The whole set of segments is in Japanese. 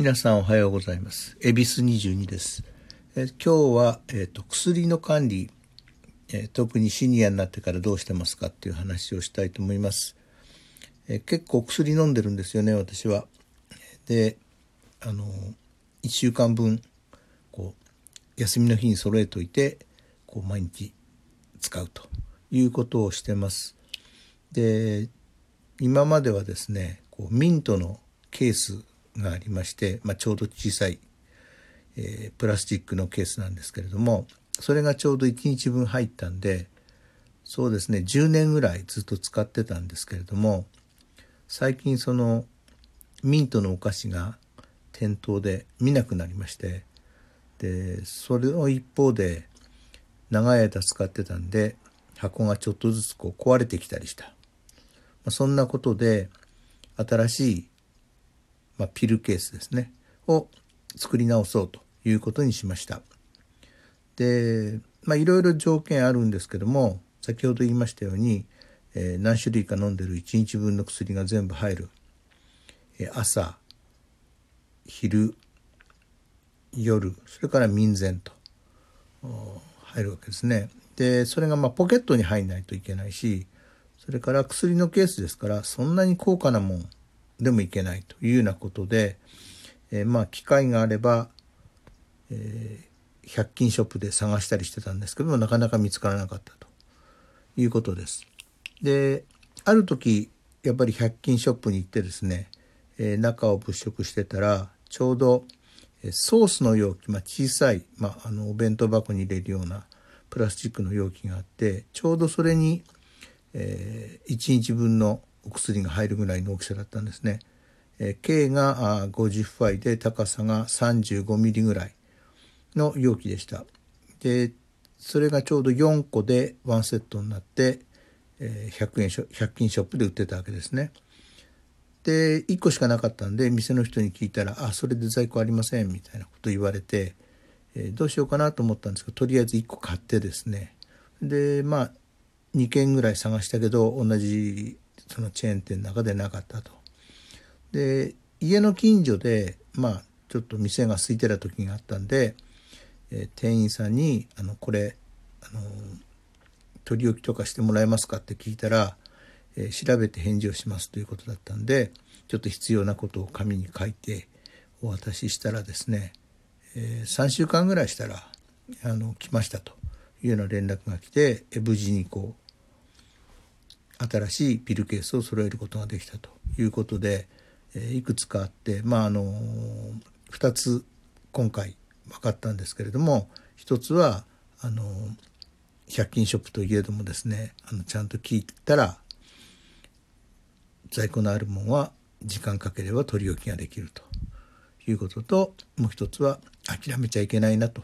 皆さんおはようございます。恵比寿22です。え今日は、えーと、薬の管理、えー、特にシニアになってからどうしてますかっていう話をしたいと思います。えー、結構薬飲んでるんですよね、私は。で、あの、1週間分、こう、休みの日に揃えといて、こう、毎日使うということをしてます。で、今まではですね、こうミントのケースがありまして、まあ、ちょうど小さい、えー、プラスチックのケースなんですけれどもそれがちょうど1日分入ったんでそうですね10年ぐらいずっと使ってたんですけれども最近そのミントのお菓子が店頭で見なくなりましてでそれの一方で長い間使ってたんで箱がちょっとずつこう壊れてきたりした、まあ、そんなことで新しいまあ、ピルケースですねを作り直そうということにしました。でまいろいろ条件あるんですけども先ほど言いましたように、えー、何種類か飲んでる1日分の薬が全部入る、えー、朝昼夜それから民前と入るわけですね。でそれがまポケットに入んないといけないしそれから薬のケースですからそんなに高価なもんでもいけないというようなことで、えー、まあ機会があれば、えー、100均ショップで探したりしてたんですけどもなかなか見つからなかったということです。である時やっぱり100均ショップに行ってですね、えー、中を物色してたらちょうどソースの容器、まあ、小さい、まあ、あのお弁当箱に入れるようなプラスチックの容器があってちょうどそれに、えー、1日分のお薬が入るぐらいの大きさだったんですね。えー、径が50ファイで高さが35ミリぐらいの容器でした。でそれがちょうど4個で1セットになって、えー、100円100均ショップで売ってたわけですね。で1個しかなかったんで店の人に聞いたら「あそれで在庫ありません」みたいなこと言われて、えー、どうしようかなと思ったんですけどとりあえず1個買ってですねでまあ2軒ぐらい探したけど同じそのチェーン店の中でなかったと。で家の近所でまあちょっと店が空いてた時があったんで、えー、店員さんに「あのこれあの取り置きとかしてもらえますか?」って聞いたら、えー、調べて返事をしますということだったんでちょっと必要なことを紙に書いてお渡ししたらですね、えー、3週間ぐらいしたらあの来ましたというような連絡が来てえ無事にこう新しいピルケースを揃えることができたということで、えいくつかあってまああの2つ今回分かったんですけれども1つはあの100均ショップといえどもですねあのちゃんと聞いたら在庫のあるものは時間かければ取り置きができるということともう一つは諦めちゃいけないなと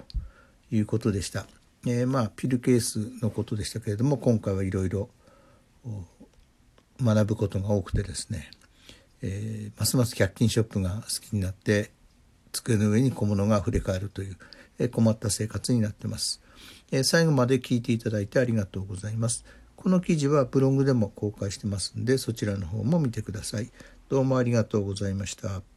いうことでした。えー、まあピルケースのことでしたけれども今回はいろいろ学ぶことが多くてですね、えー、ますます100均ショップが好きになって机の上に小物が溢れ返るという、えー、困った生活になってます、えー、最後まで聞いていただいてありがとうございます。この記事はブログでも公開してますんでそちらの方も見てください。どうもありがとうございました。